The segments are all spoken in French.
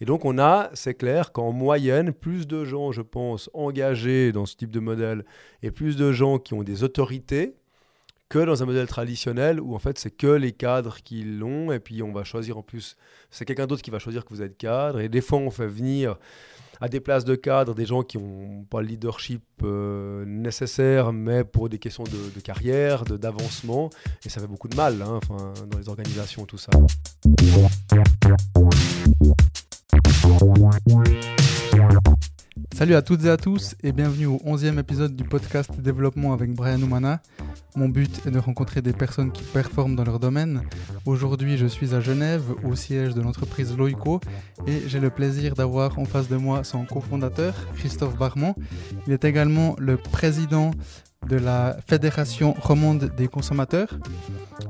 Et donc on a, c'est clair, qu'en moyenne, plus de gens, je pense, engagés dans ce type de modèle et plus de gens qui ont des autorités que dans un modèle traditionnel où en fait c'est que les cadres qui l'ont et puis on va choisir en plus, c'est quelqu'un d'autre qui va choisir que vous êtes cadre et des fois on fait venir à des places de cadre des gens qui n'ont pas le leadership euh, nécessaire mais pour des questions de, carrière, d'avancement et ça fait beaucoup de mal hein, enfin, dans les organisations tout ça. Salut à toutes et à tous et bienvenue au 11e épisode du podcast Développement avec Brian Oumana. Mon but est de rencontrer des personnes qui performent dans leur domaine. Aujourd'hui, je suis à Genève, au siège de l'entreprise Loico, et j'ai le plaisir d'avoir en face de moi son cofondateur, Christophe Barmont. Il est également le président de la Fédération romande des consommateurs.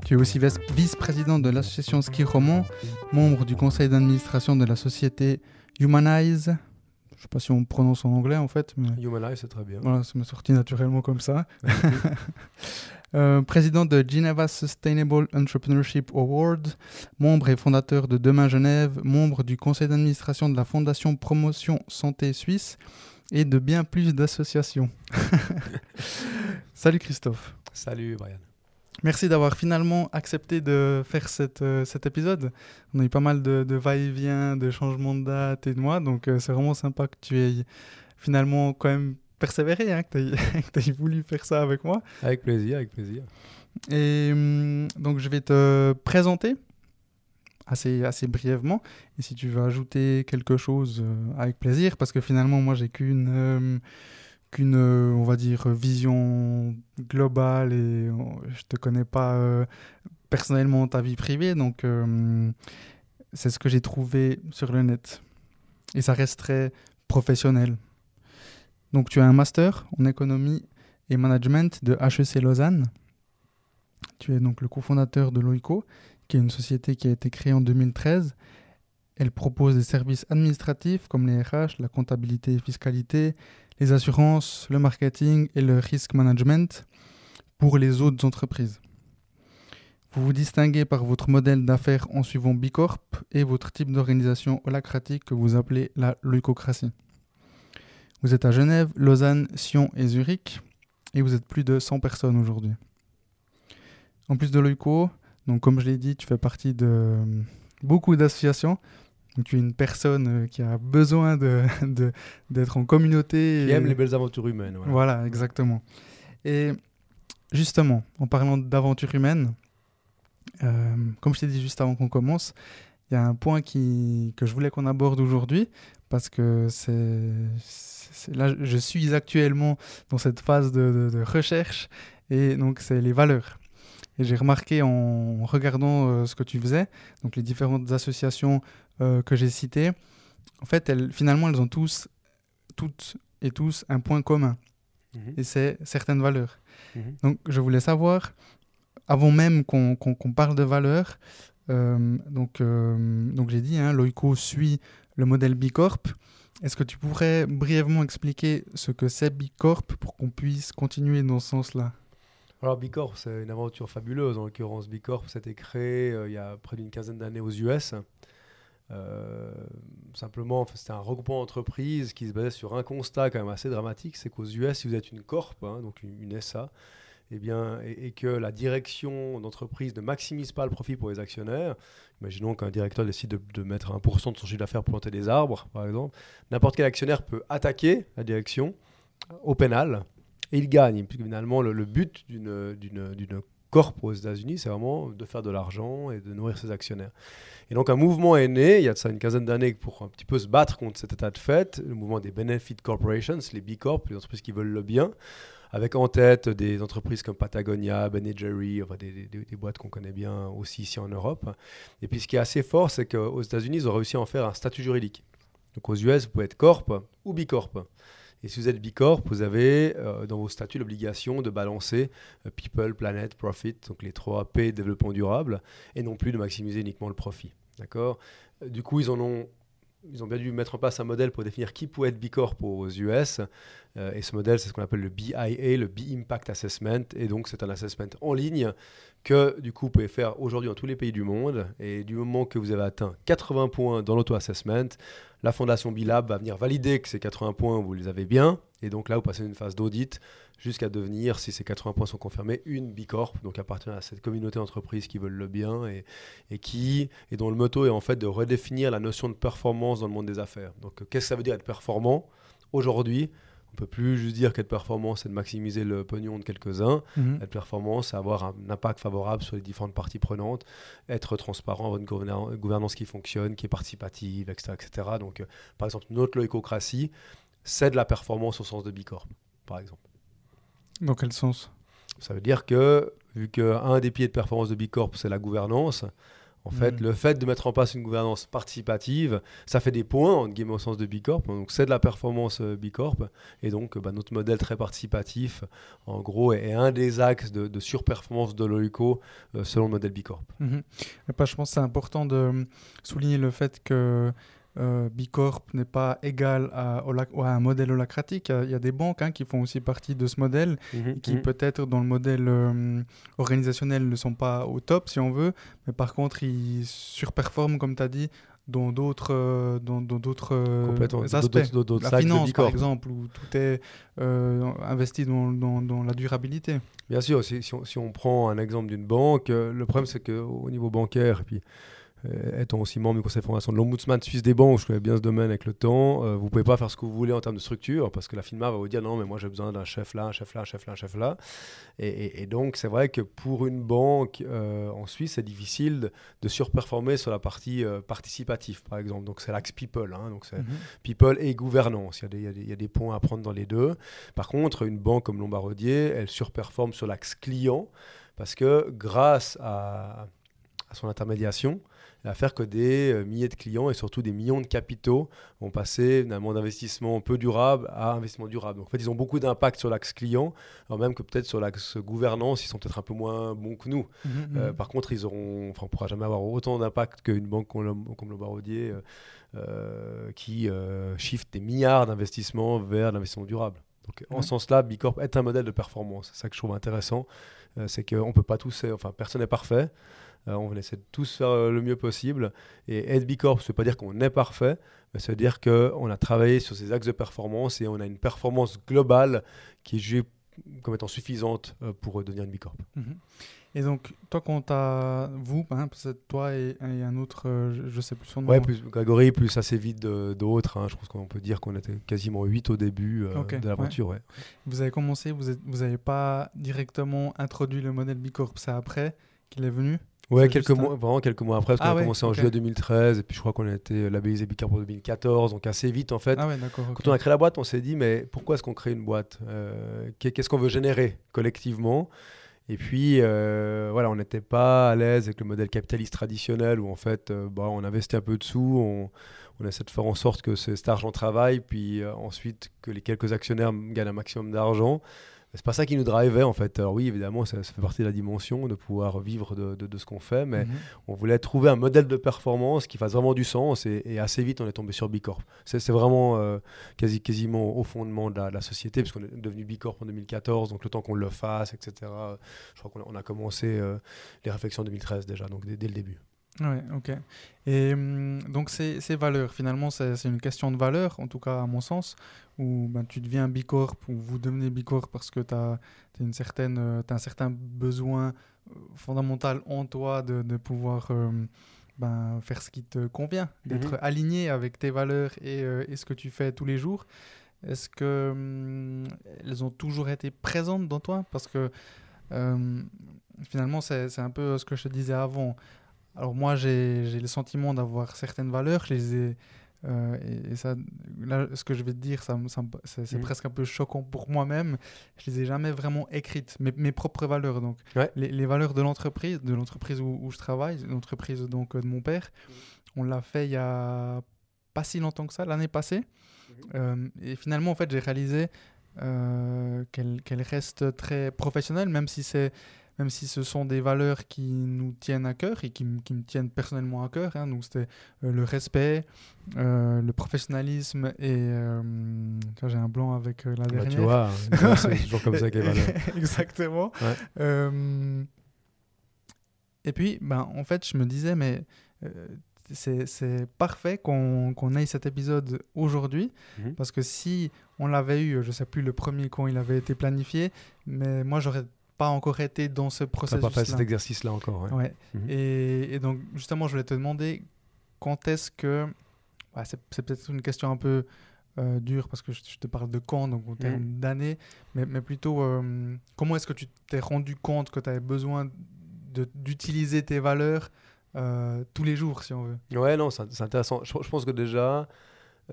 Tu es aussi vice-président de l'association Ski Romand, membre du conseil d'administration de la société Humanize, je sais pas si on prononce en anglais en fait. Mais... Humanize, c'est très bien. Voilà, ça m'est sorti naturellement comme ça. euh, président de Geneva Sustainable Entrepreneurship Award, membre et fondateur de Demain Genève, membre du conseil d'administration de la Fondation Promotion Santé Suisse et de bien plus d'associations. Salut Christophe. Salut Brian. Merci d'avoir finalement accepté de faire cette, euh, cet épisode. On a eu pas mal de, de va-et-vient, de changements de date et de moi, donc euh, c'est vraiment sympa que tu aies finalement quand même persévéré, hein, que tu aies, voulu faire ça avec moi. Avec plaisir, avec plaisir. Et hum, donc je vais te présenter assez, assez brièvement. Et si tu veux ajouter quelque chose, euh, avec plaisir, parce que finalement moi j'ai qu'une qu'une, euh, on va dire, vision globale et euh, je te connais pas euh, personnellement ta vie privée, donc c'est ce que j'ai trouvé sur le net. Et ça reste très professionnel. Donc tu as un master en économie et management de HEC Lausanne. Tu es donc le cofondateur de Loico, qui est une société qui a été créée en 2013. Elle propose des services administratifs comme les RH, la comptabilité et fiscalité, les assurances, le marketing et le risk management pour les autres entreprises. Vous vous distinguez par votre modèle d'affaires en suivant Bicorp et votre type d'organisation holacratique que vous appelez la leucocratie. Vous êtes à Genève, Lausanne, Sion et Zurich et vous êtes plus de 100 personnes aujourd'hui. En plus de l'Oico, donc comme je l'ai dit, tu fais partie de beaucoup d'associations, tu es une personne euh, qui a besoin d'être de, d'être en communauté. Qui aime les belles aventures humaines. Voilà. exactement. Et justement, en parlant d'aventures humaines, euh, comme je t'ai dit juste avant qu'on commence, il y a un point qui, que je voulais qu'on aborde aujourd'hui, parce que c'est là, je suis actuellement dans cette phase de, de recherche, et donc c'est les valeurs. Et j'ai remarqué en regardant euh, ce que tu faisais, donc les différentes associations euh, que j'ai citées, en fait, elles, finalement, elles ont tous, toutes et tous un point commun. Mhm. Et c'est certaines valeurs. Mhm. Donc, je voulais savoir, avant même qu'on parle de valeurs, euh, donc, donc j'ai dit, hein, Loico suit le modèle Bicorp. Est-ce que tu pourrais brièvement expliquer ce que c'est Bicorp pour qu'on puisse continuer dans ce sens-là? Alors Bicorp, c'est une aventure fabuleuse. En l'occurrence, Bicorp, été créé euh, il y a près d'une quinzaine d'années aux US. Euh, simplement, c'était un regroupement d'entreprises qui se basait sur un constat quand même assez dramatique, c'est qu'aux US, si vous êtes une corp, hein, donc une, SA, eh bien, et, que la direction d'entreprise ne maximise pas le profit pour les actionnaires, imaginons qu'un directeur décide de, de mettre 1% de son chiffre d'affaires pour planter des arbres, par exemple, n'importe quel actionnaire peut attaquer la direction au pénal et il gagne. Puisque finalement, le, but d'une corp aux États-Unis, c'est vraiment de faire de l'argent et de nourrir ses actionnaires. Et donc un mouvement est né, il y a ça une quinzaine d'années, pour un petit peu se battre contre cet état de fait, le mouvement des Benefit Corporations, les B Corp, les entreprises qui veulent le bien, avec en tête des entreprises comme Patagonia, Ben Jerry, enfin des, des, boîtes qu'on connaît bien aussi ici en Europe. Et puis ce qui est assez fort, c'est qu'aux États-Unis, ils ont réussi à en faire un statut juridique. Donc aux US, vous pouvez être Corp ou B Corp. Et si vous êtes Bicorp, vous avez euh, dans vos statuts l'obligation de balancer euh, People, Planet, Profit, donc les trois P développement durable, et non plus de maximiser uniquement le profit. D'accord? Euh, Du coup, ils en ont ils ont bien dû mettre en place un modèle pour définir qui pouvait être Bicorp aux US. Euh, et ce modèle, c'est ce qu'on appelle le BIA, le B-Impact Assessment. Et donc, c'est un assessment en ligne que, du coup, vous pouvez faire aujourd'hui dans tous les pays du monde. Et du moment que vous avez atteint 80 points dans l'auto-assessment, la fondation Bilab va venir valider que ces 80 points, vous les avez bien. Et donc là, vous passez une phase d'audit jusqu'à devenir, si ces 80 points sont confirmés, une Bicorp, donc appartenant à cette communauté d'entreprises qui veulent le bien et, et, qui, et dont le motto est en fait de redéfinir la notion de performance dans le monde des affaires. Donc qu'est-ce que ça veut dire être performant? Aujourd'hui, on ne peut plus juste dire qu'être performant, c'est de maximiser le pognon de quelques-uns. Mhm. Être performant, c'est avoir un impact favorable sur les différentes parties prenantes, être transparent, avoir une gouvernance qui fonctionne, qui est participative, etc. etc. Donc, euh, par exemple, notre loïcocratie, c'est de la performance au sens de Bicorp, par exemple. Dans quel sens? Ça veut dire que, vu qu'un des pieds de performance de Bicorp, c'est la gouvernance, en fait, mm. le fait de mettre en place une gouvernance participative, ça fait des points, en guillemets, au sens de Bicorp. Donc, c'est de la performance euh, Bicorp. Et donc, bah, notre modèle très participatif, en gros, est, un des axes de, surperformance de l'OICO euh, selon le modèle Bicorp. Mm-hmm. je pense que c'est important de souligner le fait que euh, Bicorp n'est pas égal à, un modèle holacratique. Il y a des banques hein, qui font aussi partie de ce modèle, mhm, qui mhm. peut-être dans le modèle euh, organisationnel ne sont pas au top, si on veut, mais par contre, ils surperforment, comme tu as dit, dans d'autres euh, dans, d'autres aspects. la finance, par exemple, où tout est investi dans, dans, la durabilité. Bien sûr, si, si, on, si on, prend un exemple d'une banque, le problème c'est qu'au niveau bancaire, et puis euh, étant aussi membre du conseil de formation de l'ombudsman suisse des banques, je connais bien ce domaine avec le temps, euh, vous pouvez pas faire ce que vous voulez en termes de structure, parce que la FINMA va vous dire non, mais moi j'ai besoin d'un chef là, un chef là, un chef là, un chef là. Et, donc c'est vrai que pour une banque euh, en Suisse, c'est difficile de, surperformer sur la partie participative, par exemple. Donc c'est l'axe people, hein, donc c'est mhm. people et gouvernance. Il y, a des, il, y a des, points à prendre dans les deux. Par contre, une banque comme Lombardier, elle surperforme sur l'axe client, parce que grâce à, à son intermédiation, à faire que des euh, milliers de clients et surtout des millions de capitaux vont passer d'un monde d'investissement peu durable à investissement durable. Donc en fait, ils ont beaucoup d'impact sur l'axe client, alors même que peut-être sur l'axe gouvernance, ils sont peut-être un peu moins bons que nous. Mmh, mmh, euh, mmh. par contre, ils auront, enfin, on ne pourra jamais avoir autant d'impact qu'une banque comme, le Barodier euh, qui shift des milliards d'investissements vers l'investissement durable. Donc, en ce sens-là, Bicorp est un modèle de performance. C'est ça que je trouve intéressant. c'est qu'on ne peut pas tous, enfin, personne n'est parfait. Euh, on essaie de tous faire euh, le mieux possible. Et être Bicorp, ça ne veut pas dire qu'on est parfait, mais ça veut dire qu'on a travaillé sur ces axes de performance et on a une performance globale qui est jugée comme étant suffisante euh, pour devenir une Bicorp. Mhm. Et donc, toi, quand t'as, vous, hein, toi et, un autre, je, ne sais plus son nom. Ouais, plus Grégory, plus assez vite d'autres. Hein. je pense qu'on peut dire qu'on était quasiment 8 au début de l'aventure. Ouais. Vous avez commencé, vous n'avez pas directement introduit le modèle Bicorp, c'est après qu'il est venu? Ouais, quelques mois, vraiment quelques mois après, parce qu'on ah a commencé en juillet 2013, et puis je crois qu'on a été labellisé Bicarb en 2014, donc assez vite en fait. Ah Quand on a créé la boîte, on s'est dit, mais pourquoi est-ce qu'on crée une boîte euh, Qu'est-ce qu'on veut générer collectivement? Et puis, euh, voilà, on n'était pas à l'aise avec le modèle capitaliste traditionnel où en fait, euh, bah, on investit un peu de sous, on, on, essaie de faire en sorte que cet argent travaille, puis ensuite que les quelques actionnaires gagnent un maximum d'argent c'est pas ça qui nous drivait en fait. Alors oui, évidemment, ça, fait partie de la dimension de pouvoir vivre de, de, ce qu'on fait, mais mhm. on voulait trouver un modèle de performance qui fasse vraiment du sens et, assez vite on est tombé sur Bicorp. C'est vraiment euh, quasi, quasiment au fondement de la, société puisqu'on est devenu Bicorp en 2014, donc le temps qu'on le fasse, etc. Je crois qu'on a, commencé euh, les réflexions en 2013 déjà, donc dès le début. Oui, ok. Et hum, donc ces, ces, valeurs, finalement, c'est une question de valeur, en tout cas à mon sens, où ben, tu deviens bicorp ou vous devenez bicorp parce que tu as, une certaine, euh, as un certain besoin euh, fondamental en toi de, de pouvoir euh, ben, faire ce qui te convient, d'être mhm. aligné avec tes valeurs et, et, ce que tu fais tous les jours. Est-ce que hum, elles ont toujours été présentes dans toi? Parce que finalement, c'est un peu ce que je te disais avant. Alors moi, j'ai le sentiment d'avoir certaines valeurs, je les ai... Euh, et, ça, là, ce que je vais te dire, ça, c'est mhm. presque un peu choquant pour moi-même. Je les ai jamais vraiment écrites, mes, mes propres valeurs. Donc, les, valeurs de l'entreprise, de l'entreprise où, je travaille, l'entreprise donc de mon père, on l'a fait il y a pas si longtemps que ça, l'année passée. Mhm. Euh, et finalement, en fait, j'ai réalisé euh, qu'elle reste très professionnelle, même si c'est même si ce sont des valeurs qui nous tiennent à cœur et qui, qui me tiennent personnellement à cœur. Hein. Donc c'était euh, le respect, euh, le professionnalisme et euh, j'ai un blanc avec la dernière. Bah, tu vois, c'est toujours comme ça que les valeurs. Exactement. et puis, ben, en fait, je me disais, mais c'est parfait qu'on aille cet épisode aujourd'hui, mhm. parce que si on l'avait eu, je ne sais plus le premier quand il avait été planifié, mais moi j'aurais pas encore été dans ce processus. pas fait cet exercice-là encore. Ouais. Mhm. et, donc justement, je voulais te demander quand est-ce que, c'est peut-être une question un peu euh, dure parce que je, te parle de quand, donc en termes mhm. d'années, mais, mais, plutôt euh, comment est-ce que tu t'es rendu compte que tu avais besoin d'utiliser tes valeurs euh, tous les jours, si on veut? Ouais, non, c'est intéressant. Je, pense que déjà,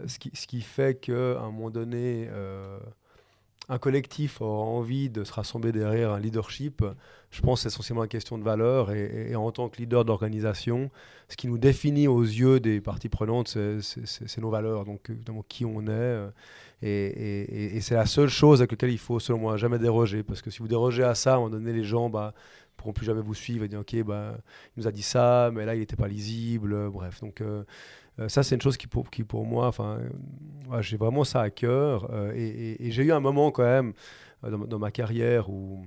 ce qui, ce qui fait qu'à un moment donné, euh, un collectif aura envie de se rassembler derrière un leadership, je pense c'est essentiellement une question de valeur. Et, en tant que leader d'organisation, ce qui nous définit aux yeux des parties prenantes, c'est nos valeurs, donc qui on est. Et, et c'est la seule chose avec laquelle il faut, selon moi, jamais déroger. Parce que si vous dérogez à ça, à un moment donné, les gens, bah, pourront plus jamais vous suivre et dire ok bah il nous a dit ça mais là il n'était pas lisible euh, bref donc euh, euh, ça c'est une chose qui pour, moi enfin j'ai vraiment ça à cœur et, j'ai eu un moment quand même dans, ma carrière où,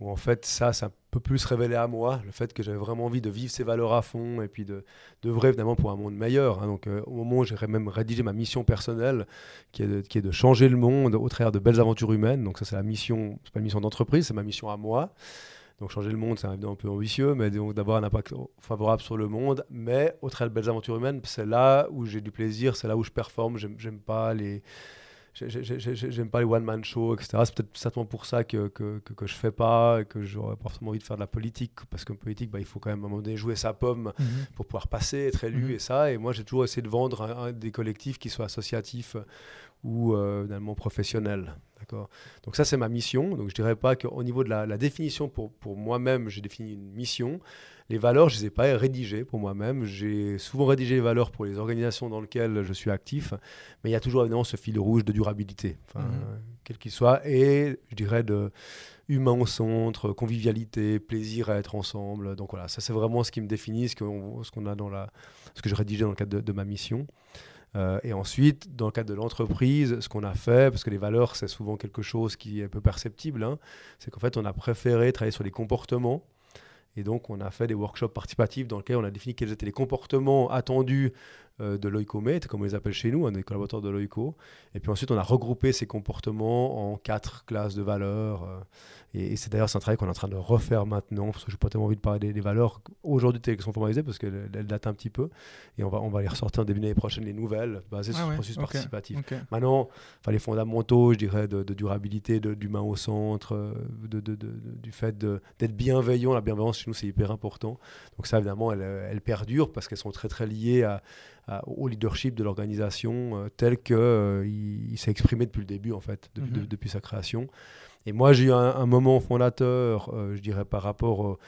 en fait ça ça peut plus révélé à moi le fait que j'avais vraiment envie de vivre ces valeurs à fond et puis de d'œuvrer évidemment pour un monde meilleur hein. donc au moment où j'ai même rédigé ma mission personnelle qui est, de, qui est de changer le monde au travers de belles aventures humaines donc ça c'est la mission c'est pas une mission d'entreprise c'est ma mission à moi donc changer le monde, c'est un peu ambitieux, mais d'avoir un impact favorable sur le monde. Mais au travers de belles aventures humaines, c'est là où j'ai du plaisir, c'est là où je performe. J'aime pas les j'aime pas les one man shows etc c'est peut-être certainement pour ça que, que, que, je fais pas et que j'aurais pas forcément envie de faire de la politique parce qu'en politique bah, il faut quand même à un moment donné jouer sa pomme mhm. pour pouvoir passer être élu mhm. et ça et moi j'ai toujours essayé de vendre des collectifs qui soient associatifs ou euh, finalement professionnels D'accord? Donc ça, c'est ma mission. Donc je dirais pas qu'au niveau de la, définition, pour, pour moi-même, j'ai défini une mission. Les valeurs, je ne les ai pas rédigées pour moi-même. J'ai souvent rédigé les valeurs pour les organisations dans lesquelles je suis actif. Mais il y a toujours évidemment ce fil rouge de durabilité, enfin, mhm. quel qu'il soit. Et je dirais de humain au centre, convivialité, plaisir à être ensemble. Donc voilà, ça c'est vraiment ce qui me définit, ce qu'on a dans la, ce que je rédigeais dans le cadre de ma mission. Euh, et ensuite, dans le cadre de l'entreprise, ce qu'on a fait, parce que les valeurs, c'est souvent quelque chose qui est peu perceptible, hein, c'est qu'en fait, on a préféré travailler sur les comportements. Et donc, on a fait des workshops participatifs dans lesquels on a défini quels étaient les comportements attendus de l'oïcomètre, comme on les appelle chez nous, hein, des collaborateurs de l'oïco. Et puis ensuite, on a regroupé ces comportements en quatre classes de valeurs. Euh, et, c'est d'ailleurs un travail qu'on est en train de refaire maintenant, parce que je n'ai pas tellement envie de parler des, valeurs aujourd'hui telles qu'elles sont formalisées, parce qu'elles datent un petit peu. Et on va, on va les ressortir en début d'année prochaine, les nouvelles, basées sur le processus participatif. Maintenant, les fondamentaux, je dirais, de, durabilité, d'humain au centre, euh, de, du fait d'être bienveillant. La bienveillance, chez nous, c'est hyper important. Donc ça, évidemment, elle, elle perdure, parce qu'elles sont très, très liées à, au leadership de l'organisation euh, tel qu'il euh, il, s'est exprimé depuis le début, en fait, depuis, depuis sa création. Et moi, j'ai eu un, moment fondateur, euh, je dirais, par rapport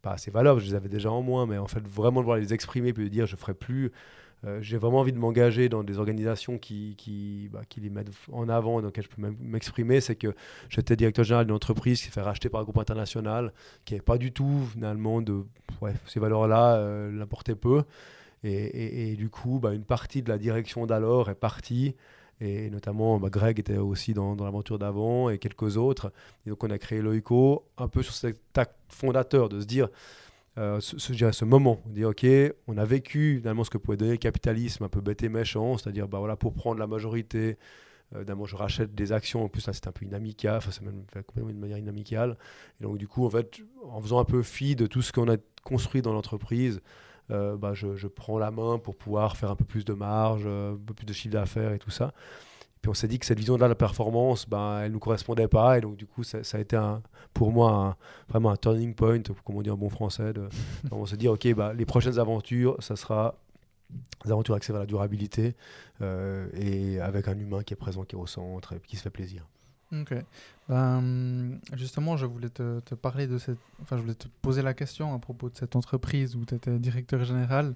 pas à ces valeurs, je les avais déjà en moi, mais en fait, vraiment de voir les exprimer, puis de dire, je ne ferai plus. j'ai vraiment envie de m'engager dans des organisations qui, qui, bah, qui les mettent en avant, dans lesquelles je peux m'exprimer. C'est que j'étais directeur général d'une entreprise qui s'est fait racheter par un groupe international, qui n'avait pas du tout, finalement, de. Ouais, ces valeurs-là l'importaient peu. Et, du coup, bah, une partie de la direction d'alors est partie. Et notamment, bah, Greg était aussi dans, l'aventure d'avant et quelques autres. Et donc, on a créé Loico un peu sur cet acte fondateur de se dire, euh, ce, ce, moment, de dire, OK, on a vécu finalement ce que pouvait donner le capitalisme un peu bête et méchant, c'est-à-dire, bah, voilà, pour prendre la majorité, euh, je rachète des actions. En plus, là, c'est un peu inamical. Enfin, c'est même complètement une manière inamicale. Et donc, du coup, en fait, en faisant un peu fi de tout ce qu'on a construit dans l'entreprise, euh, bah, je, prends la main pour pouvoir faire un peu plus de marge, euh, un peu plus de chiffre d'affaires et tout ça. Puis on s'est dit que cette vision de la performance, ben, elle ne nous correspondait pas. Et donc, du coup, ça, a été un, pour moi vraiment un turning point, comme on dit en bon français. De, on se dit, OK, bah, les prochaines aventures, ça sera des aventures axées vers la durabilité euh, et avec un humain qui est présent, qui est au centre et qui se fait plaisir. Ok. Ben, justement, je voulais te, te, parler de cette. Enfin, je voulais te poser la question à propos de cette entreprise où tu étais directeur général.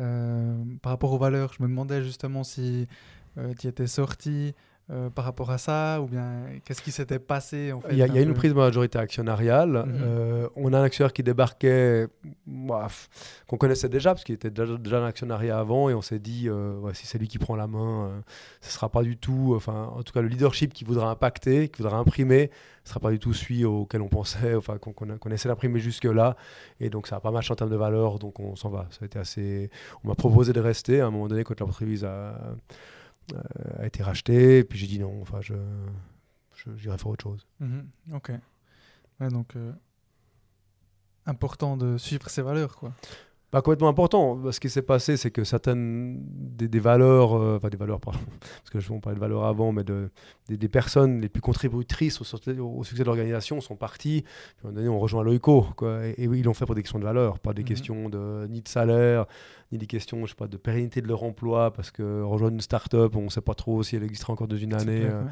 Euh, par rapport aux valeurs, je me demandais justement si euh, tu étais sorti euh, par rapport à ça Ou bien qu'est-ce qui s'était passé en fait, Il y a, un il y a une prise de majorité actionnariale. Mhm. Euh, on a un actionnaire qui débarquait, qu'on connaissait déjà, parce qu'il était déjà, déjà un actionnariat avant, et on s'est dit, euh, ouais, si c'est lui qui prend la main, ce sera pas du tout, enfin, en tout cas, le leadership qui voudra impacter, qui voudra imprimer, ce sera pas du tout celui auquel on pensait, enfin, qu'on a- qu'on essaie d'imprimer jusque-là. Et donc, ça a pas marché en termes de valeur, donc on s'en va. Ça a été assez. On m'a proposé de rester à un moment donné quand l'entreprise a, a été rachetée, et puis j'ai dit non, enfin, je. J'irai faire autre chose. Mhm, Ok. Donc euh, important de suivre ses valeurs, quoi. Pas complètement important. Ce qui s'est passé, c'est que certaines des, des valeurs, euh, enfin des valeurs, pardon, parce que je on parlait de valeurs avant, mais de, des, des personnes les plus contributrices au, succès de l'organisation sont parties. Puis à un moment donné, on rejoint Loico. Et, et ils l'ont fait pour des questions de valeur, pas des Mhm. questions de ni de salaire, ni des questions, je sais pas, de pérennité de leur emploi, parce que rejoindre une start-up, on ne sait pas trop si elle existera encore dans une année. clair, euh,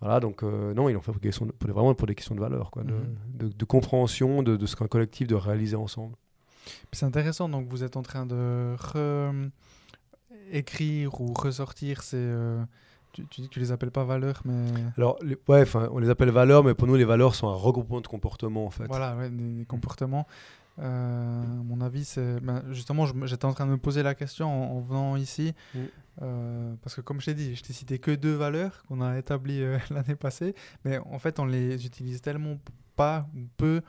voilà, donc euh, non, ils l'ont fait pour, des questions de- pour des- vraiment pour des questions de valeur, quoi, de, Mhm. de- de compréhension de, de ce qu'un collectif doit réaliser ensemble. C'est intéressant, donc vous êtes en train de re- écrire ou ressortir ces... euh, tu, tu dis que tu les appelles pas valeurs, mais... Alors, les- ouais, on les appelle valeurs, mais pour nous, les valeurs sont un regroupement de comportements, en fait. Voilà, ouais, des, des comportements. Euh, à mon avis, c'est ben, justement, j'étais en train de me poser la question en, en venant ici, Mm. euh, parce que comme je t'ai dit, je t'ai cité que deux valeurs qu'on a établies l'année passée, mais en fait, on les utilise tellement pas ou peu.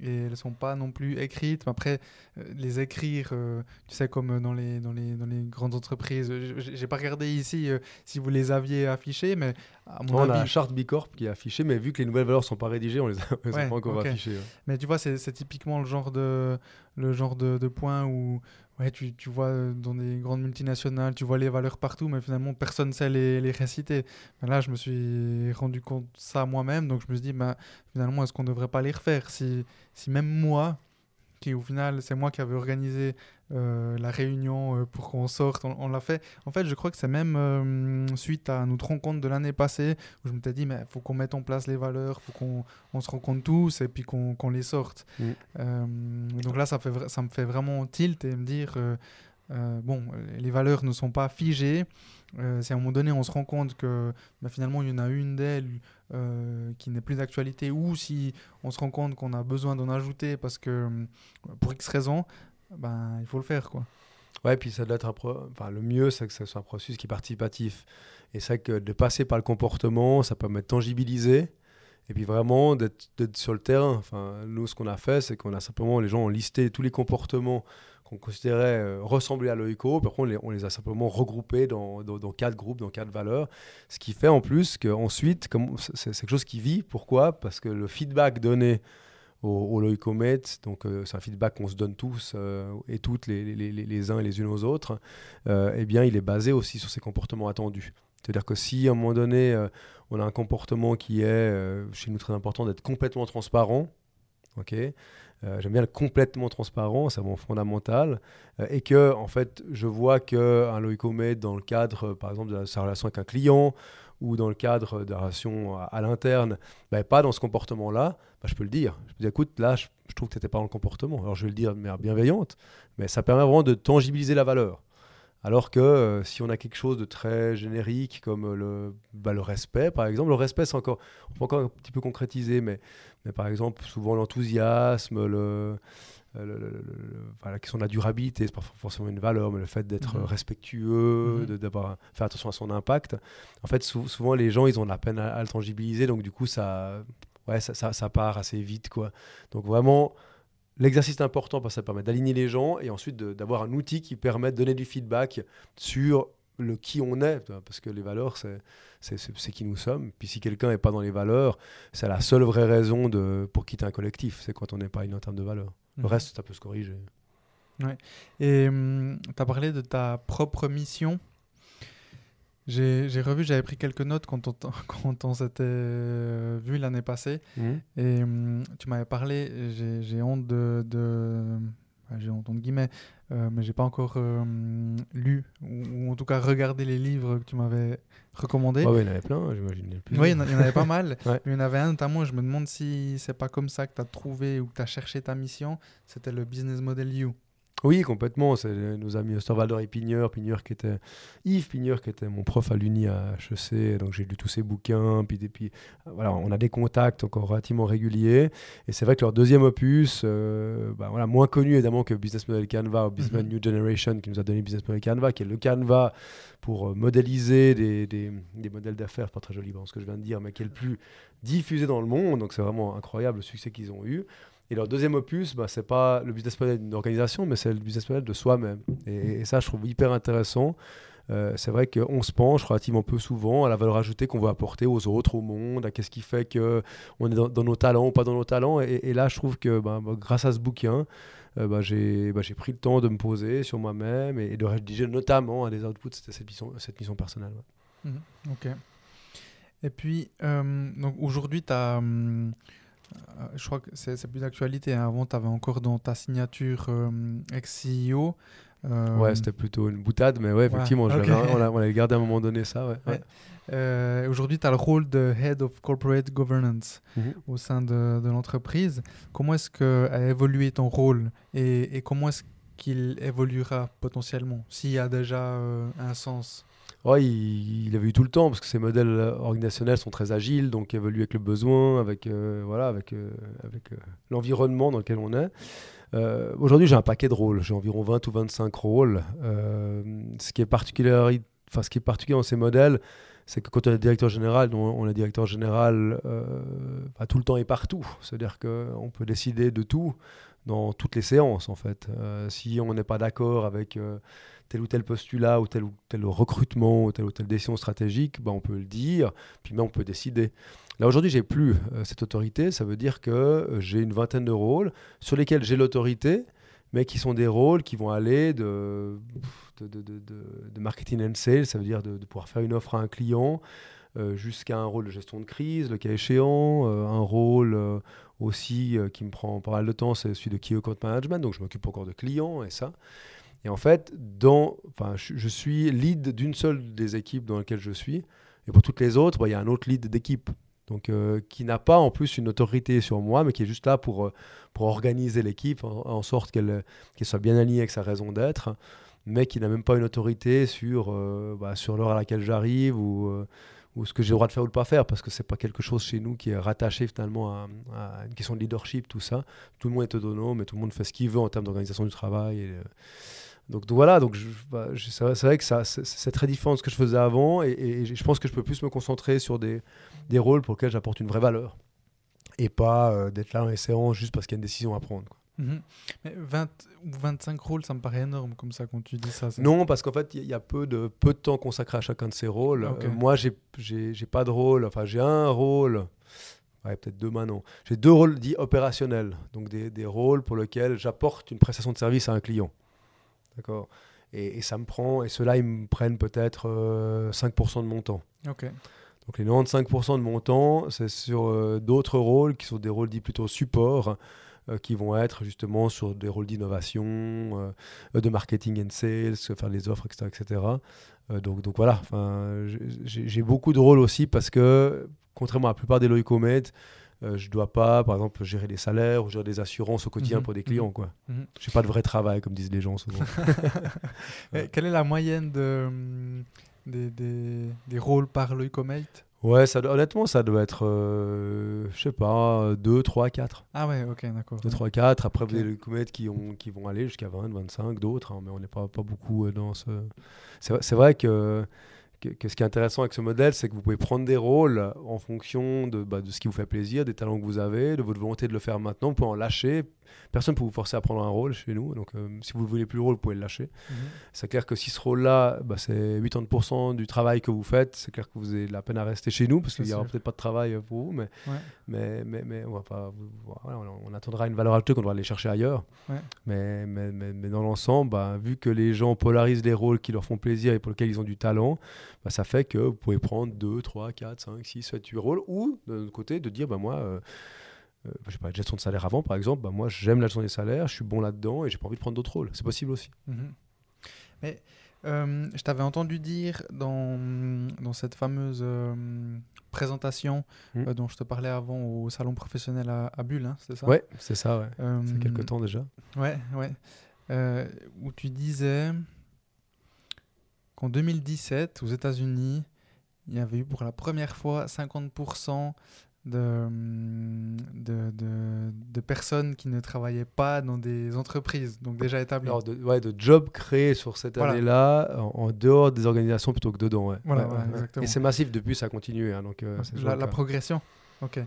Et elles sont pas non plus écrites. Mais Après, euh, les écrire, euh, tu sais, comme dans les, dans les, dans les grandes entreprises. J'ai pas regardé ici euh, si vous les aviez affichées, mais à mon on a la avis, charte Bicorp qui est affichée, mais vu que les nouvelles valeurs sont pas rédigées, on les a, on les a Ouais, pas encore affichées. ouais. Mais tu vois, c'est c'est typiquement le genre de, le genre de, de point où ouais, tu, tu vois euh, dans des grandes multinationales, tu vois les valeurs partout, mais finalement personne ne sait les, les réciter. Là, je me suis rendu compte de ça moi-même, donc je me suis dit, ben, finalement, est-ce qu'on ne devrait pas les refaire? Si, si même moi, qui au final, c'est moi qui avais organisé euh, la réunion euh, pour qu'on sorte, on, on l'a fait. En fait, je crois que c'est même euh, suite à notre rencontre de l'année passée où je m'étais dit, mais faut qu'on mette en place les valeurs, faut qu'on on se rencontre tous et puis qu'on qu'on les sorte. Mm. Donc là, ça, fait, ça me fait vraiment tilt et me dire, euh, euh, bon, les valeurs ne sont pas figées. Euh, si à un moment donné, on se rend compte que bah, finalement, il y en a une d'elles euh, qui n'est plus d'actualité, ou si on se rend compte qu'on a besoin d'en ajouter parce que, euh, pour X raisons, ben, il faut le faire. Quoi. Ouais, puis ça doit être un enfin, le mieux, c'est que ce soit un processus qui est participatif. Et c'est que de passer par le comportement, ça permet de tangibiliser. Et puis vraiment d'être sur le terrain. Enfin, nous, ce qu'on a fait, c'est qu'on a simplement, les gens ont listé tous les comportements qu'on considérait euh, ressembler à l'OICO. Puis après, on les, a simplement regroupés dans, quatre groupes, dans quatre valeurs. Ce qui fait en plus qu'ensuite, c'est quelque chose qui vit. Pourquoi? Parce que le feedback donné au, au Loïcomet, donc euh, c'est un feedback qu'on se donne tous euh, et toutes les, uns et les unes aux autres, eh bien, il est basé aussi sur ces comportements attendus. C'est-à-dire que si à un moment donné, on a un comportement qui est, chez nous, très important d'être complètement transparent, ok euh, J'aime bien le complètement transparent, c'est vraiment fondamental. euh, et que, en fait, je vois qu'un Loïcomet, dans le cadre, euh, par exemple, de sa relation avec un client ou dans le cadre de la relation à, à l'interne, bah, pas dans ce comportement-là, bah, je peux le dire. Je peux dire, écoute, là, je, je trouve que tu n'étais pas dans le comportement. Alors, je vais le dire de manière bienveillante, mais ça permet vraiment de tangibiliser la valeur. Alors que euh, si on a quelque chose de très générique comme euh, le, bah, le respect, par exemple, le respect, c'est encore, on peut encore un petit peu concrétiser, mais, mais par exemple, souvent l'enthousiasme, le, enfin, la question de la durabilité, c'est pas forcément une valeur, mais le fait d'être Mhm. respectueux, de d'avoir faire attention à son impact. En fait, sou- souvent les gens, ils ont de la peine à, à le tangibiliser, donc du coup, ça, ouais, ça, ça, ça part assez vite, quoi. Donc vraiment, l'exercice est important parce que ça permet d'aligner les gens et ensuite d'avoir un outil qui permet de donner du feedback sur le qui on est, parce que les valeurs, c'est qui nous sommes. Puis si quelqu'un n'est pas dans les valeurs, c'est la seule vraie raison de, pour quitter un collectif, c'est quand on n'est pas aligné en termes de valeurs. Le Mhm. reste, ça peut se corriger. Et tu as parlé de ta propre mission. J'ai revu, j'avais pris quelques notes quand on, quand on s'était euh, vu l'année passée. Et hum, tu m'avais parlé, j'ai honte de. j'ai honte entre guillemets, euh, mais j'ai pas encore euh, lu, ou, ou en tout cas regardé les livres que tu m'avais recommandés. Ouais, il y en avait plein, j'imagine. a plus. Oui, il y en a- il y en avait pas mal. Ouais. Mais il y en avait un notamment, je me demande si c'est pas comme ça que tu as trouvé ou que tu as cherché ta mission. C'était le Business Model You. Oui, complètement. C'est nos amis Osterwalder et Pigneur. Pigneur qui était Yves Pigneur qui était mon prof à l'Uni à HEC. Donc j'ai lu tous ses bouquins. Puis, puis voilà, on a des contacts encore relativement réguliers. Et c'est vrai que leur deuxième opus, euh, bah, voilà, moins connu évidemment que Business Model Canva ou Business Mhm. New Generation qui nous a donné Business Model Canva, qui est le Canva pour euh, modéliser des, des- des modèles d'affaires, pas très joli dans ce que je viens de dire, mais qui est le plus diffusé dans le monde. Donc c'est vraiment incroyable le succès qu'ils ont eu. Et leur deuxième opus, bah, c'est pas le business model d'une organisation, mais c'est le business model de soi-même. Et, ça, je trouve hyper intéressant. Euh, c'est vrai qu'on se penche relativement peu souvent à la valeur ajoutée qu'on veut apporter aux autres, au monde, à qu'est-ce qui fait que on est dans, nos talents ou pas dans nos talents. Et, là, je trouve que bah, bah, grâce à ce bouquin, euh, bah, j'ai pris le temps de me poser sur moi-même et, de rédiger notamment un des outputs, c'était cette mission, personnelle. Mhm, Ok. Et puis, euh, aujourd'hui, tu as. Je crois que c'est plus d'actualité. hein. Avant, tu avais encore dans ta signature euh, ex-CEO. euh, Ouais, c'était plutôt une boutade, mais ouais, effectivement, on l'a- on l'avait gardé à un moment donné, ça. Ouais, euh, aujourd'hui, tu as le rôle de Head of Corporate Governance Mhm. au sein de, de l'entreprise. Comment est-ce qu'a évolué ton rôle et, et comment est-ce qu'il évoluera potentiellement S'il y a déjà euh, un sens Ouais, il, il eu tout le temps parce que ces modèles organisationnels sont très agiles, donc évoluent avec le besoin, avec euh, voilà, avec euh, euh, l'environnement dans lequel on est. Aujourd'hui, j'ai un paquet de rôles. J'ai environ 20 ou 25 rôles. Ce qui est particulier, enfin, ce qui est particulier dans ces modèles, c'est que quand on est directeur général, on est directeur général bah, tout le temps et partout. C'est-à-dire qu'on peut décider de tout dans toutes les séances, en fait. Si on n'est pas d'accord avec tel ou tel postulat ou tel ou tel recrutement ou telle ou telle décision stratégique, bah, on peut le dire, puis même on peut décider. Là aujourd'hui, j'ai plus euh, cette autorité. Ça veut dire que euh, j'ai une vingtaine de rôles sur lesquels j'ai l'autorité, mais qui sont des rôles qui vont aller de, de, marketing and sales, ça veut dire de, pouvoir faire une offre à un client, euh, jusqu'à un rôle de gestion de crise, le cas échéant, un rôle aussi qui me prend pas mal de temps, c'est celui de Key Account Management, donc je m'occupe encore de clients et ça. Et en fait, dans, je, je suis lead d'une seule des équipes dans laquelle je suis, et pour toutes les autres, bah, il y a un autre lead d'équipe. Euh, qui n'a pas en plus une autorité sur moi, mais qui est juste là pour, euh, pour organiser l'équipe en, sorte qu'elle qu'elle soit bien alignée avec sa raison d'être, mais qui n'a même pas une autorité sur, euh, bah, sur l'heure à laquelle j'arrive ou, euh, ou ce que j'ai le droit de faire ou de pas faire, parce que c'est pas quelque chose chez nous qui est rattaché finalement à, une question de leadership, tout ça. Tout le monde est autonome et tout le monde fait ce qu'il veut en termes d'organisation du travail. Euh, donc, donc voilà, donc bah, c'est vrai, que ça, c'est, très différent de ce que je faisais avant et, et je pense que je peux plus me concentrer sur des, des rôles pour lesquels j'apporte une vraie valeur et pas euh, d'être là les séances juste parce qu'il y a une décision à prendre. quoi. Mhm. Mais 20 ou 25 rôles, ça me paraît énorme comme ça quand tu dis ça. ça- Non, parce qu'en fait, il y, y a peu de, peu de temps consacré à chacun de ces rôles. Ok. Euh, moi, j'ai pas de rôle, enfin, j'ai un rôle, ouais, peut-être deux maintenant. J'ai deux rôles dits opérationnels, donc des, des rôles pour lesquels j'apporte une prestation de service à un client. D'accord et, et ça me prend, et ceux-là, ils me prennent peut-être euh, 5% de mon temps. Ok. Donc les 95% de mon temps, c'est sur euh, d'autres rôles qui sont des rôles dits plutôt support, euh, qui vont être justement sur des rôles d'innovation, euh, de marketing and sales, faire les offres, etc. etc. Donc, donc voilà, j'ai beaucoup de rôles aussi parce que, contrairement à la plupart des loïcomètes, euh, je ne dois pas, par exemple, gérer des salaires ou gérer des assurances au quotidien Mhm, pour des clients. quoi. Je n'ai pas de vrai travail, comme disent les gens souvent. Et Quelle est la moyenne de, hum, des, des, des rôles par Leucomate ouais, ça, honnêtement, ça doit être, euh, je sais pas, 2, 3, 4. Ah ouais, ok, d'accord. 2, 3, 4. Après, Ok. vous avez les comètes qui, ont, qui vont aller jusqu'à 20, 25, d'autres, hein, mais on n'est pas, pas beaucoup euh, dans ce. C'est vrai que, que, que ce qui est intéressant avec ce modèle, c'est que vous pouvez prendre des rôles en fonction de, bah, de ce qui vous fait plaisir, des talents que vous avez, de votre volonté de le faire maintenant. Vous pouvez en lâcher. Personne ne peut vous forcer à prendre un rôle chez nous. Donc, euh, si vous ne voulez plus le rôle, vous pouvez le lâcher. Mhm. C'est clair que si ce rôle-là, bah, c'est 80% du travail que vous faites, c'est clair que vous avez de la peine à rester chez nous parce qu'il n'y aura peut-être pas de travail pour vous, mais, Ouais. mais, mais, mais on, va pas, voilà, on- on attendra une valeur ajoutée qu'on doit aller chercher ailleurs. Ouais. Mais, mais, mais dans l'ensemble, bah, vu que les gens polarisent les rôles qui leur font plaisir et pour lesquels ils ont du talent, bah, ça fait que vous pouvez prendre 2, 3, 4, 5, 6, 7, 8 rôles ou de l'autre côté de dire, bah, moi, euh, euh, je sais pas, gestion de salaire avant par exemple, bah, moi j'aime la gestion des salaires, je suis bon là-dedans et j'ai pas envie de prendre d'autres rôles. C'est possible aussi. Mhm. Mais euh, je t'avais entendu dire dans, dans cette fameuse euh, présentation Mhm. euh, dont je te parlais avant au salon professionnel à, à Bulle, hein, c'est ça? Ouais, c'est ça, ouais. C'est quelque temps déjà. Ouais, ouais. où tu disais qu'en 2017, aux États-Unis, il y avait eu pour la première fois 50% de, de, de, de, personnes qui ne travaillaient pas dans des entreprises, donc déjà établies. Alors de, ouais, de jobs créés sur cette Voilà. année-là, en, en dehors des organisations plutôt que dedans. Ouais. Voilà, Ouais. Et c'est massif depuis, ça a continué. hein, donc, euh, la, la progression. Ok.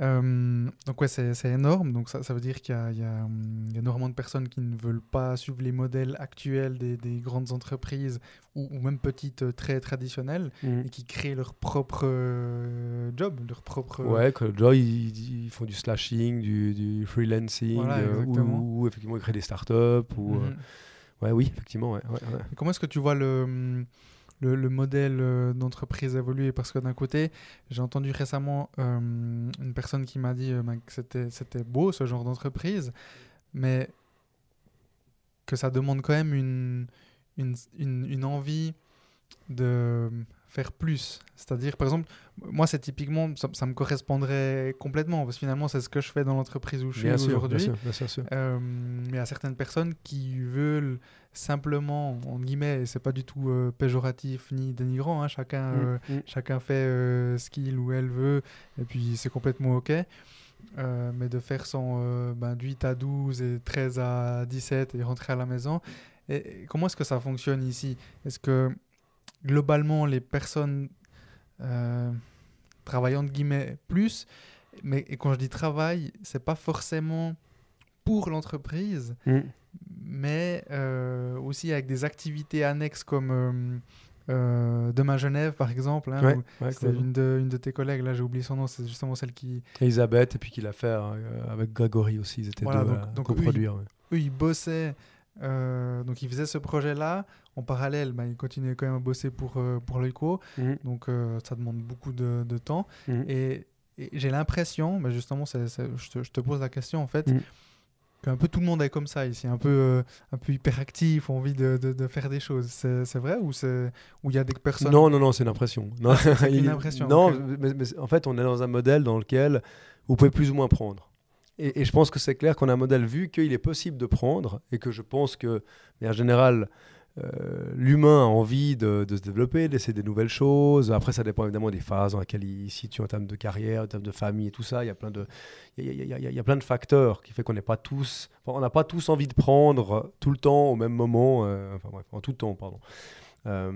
Euh, donc ouais, c'est énorme. Donc ça, ça veut dire qu'il y, a- y, énormément de personnes qui ne veulent pas suivre les modèles actuels des, des grandes entreprises ou, ou même petites euh, très traditionnelles Mhm. et qui créent leur propre euh, job, leur propre. Ouais, que Joy, ils, ils font du slashing, du, du freelancing, Voilà, euh, ou, ou effectivement ils créent des startups. Ou, Mhm. ouais, oui, effectivement. Ouais, ouais, ouais. Et Comment est-ce que tu vois le, hum, le, le modèle euh, d'entreprise évoluer Parce que d'un côté, j'ai entendu récemment euh, une personne qui m'a dit euh, ben, que c'était c'était beau ce genre d'entreprise, mais que ça demande quand même une, une, une, une envie de faire plus. C'est-à-dire, par exemple, moi, c'est typiquement, ça, ça me correspondrait complètement, parce que finalement, c'est ce que je fais dans l'entreprise où je suis Bien sûr, bien aujourd'hui. sûr, bien sûr. Euh, mais il y a certaines personnes qui veulent simplement, en guillemets, et c'est pas du tout euh, péjoratif ni dénigrant, hein, chacun, euh, Mm, mm. chacun fait euh, ce qu'il ou elle veut, et puis c'est complètement ok. Mais de faire son ben, de 8 à 12 et 13 à 17 et rentrer à la maison, et, et comment est-ce que ça fonctionne ici? Est-ce que globalement les personnes travaillent entre guillemets plus, mais et quand je dis travail, c'est pas forcément pour l'entreprise, Mm. Mais euh, aussi avec des activités annexes comme euh, euh, Demain Genève par exemple. hein, Ouais, ouais, complètement. une de, une de tes collègues, là j'ai oublié son nom, c'est justement celle qui. Elisabeth, et puis qu'il a fait euh, avec Grégory aussi, ils étaient Voilà, deux donc- à donc coproduire. ouais. Eux ils bossaient, euh, donc ils faisaient ce projet-là. En parallèle, bah, ils continuaient quand même à bosser pour, euh, pour l'ECO, Mhm, donc euh, ça demande beaucoup de, de temps. mhm. Et, et j'ai l'impression, bah, justement, c'est- c'est- je, te, je te pose la question en fait, Mm. Qu'un peu tout le monde est comme ça ici, un peu, euh, un peu hyperactif, envie de, de, de faire des choses. C'est c'est vrai ou il y a des personnes Non, non, non, c'est une impression. Non, c'est une impression, Non, mais, mais en fait, on est dans un modèle dans lequel vous pouvez plus ou moins prendre. Et, et je pense que c'est clair qu'on a un modèle vu qu'il est possible de prendre et que je pense que, de manière générale, euh, l'humain a envie de, se développer, d'essayer des nouvelles choses. Après, ça dépend évidemment des phases dans lesquelles il se situe en termes de carrière, en termes de famille et tout ça. Il y a plein de facteurs qui fait qu'on n'est pas tous, enfin, on n'a pas tous envie de prendre tout le temps au même moment, euh, enfin bref, en tout temps, pardon. Euh,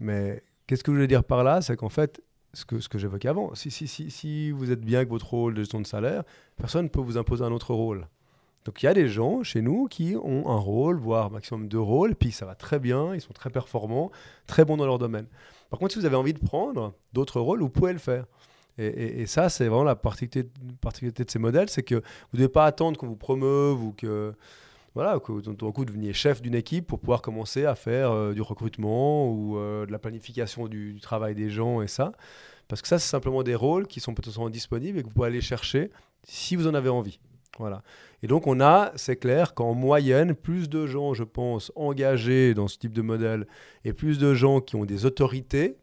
mais qu'est-ce que je voulais dire par là? C'est qu'en fait, ce que, ce que j'évoquais avant, si, si, si, si vous êtes bien avec votre rôle de gestion de salaire, personne ne peut vous imposer un autre rôle. Donc il y a des gens chez nous qui ont un rôle, voire maximum deux rôles, puis ça va très bien, ils sont très performants, très bons dans leur domaine. Par contre, si vous avez envie de prendre d'autres rôles, vous pouvez le faire. Et, ça, c'est vraiment la particularité, de ces modèles, c'est que vous ne devez pas attendre qu'on vous promeuve ou que voilà, que d'un coup deveniez chef d'une équipe pour pouvoir commencer à faire euh, du recrutement ou euh, de la planification du, du travail des gens et ça. Parce que ça, c'est simplement des rôles qui sont potentiellement disponibles et que vous pouvez aller chercher si vous en avez envie. Et donc, on a, c'est clair, qu'en moyenne, plus de gens, je pense, engagés dans ce type de modèle et plus de gens qui ont des autorités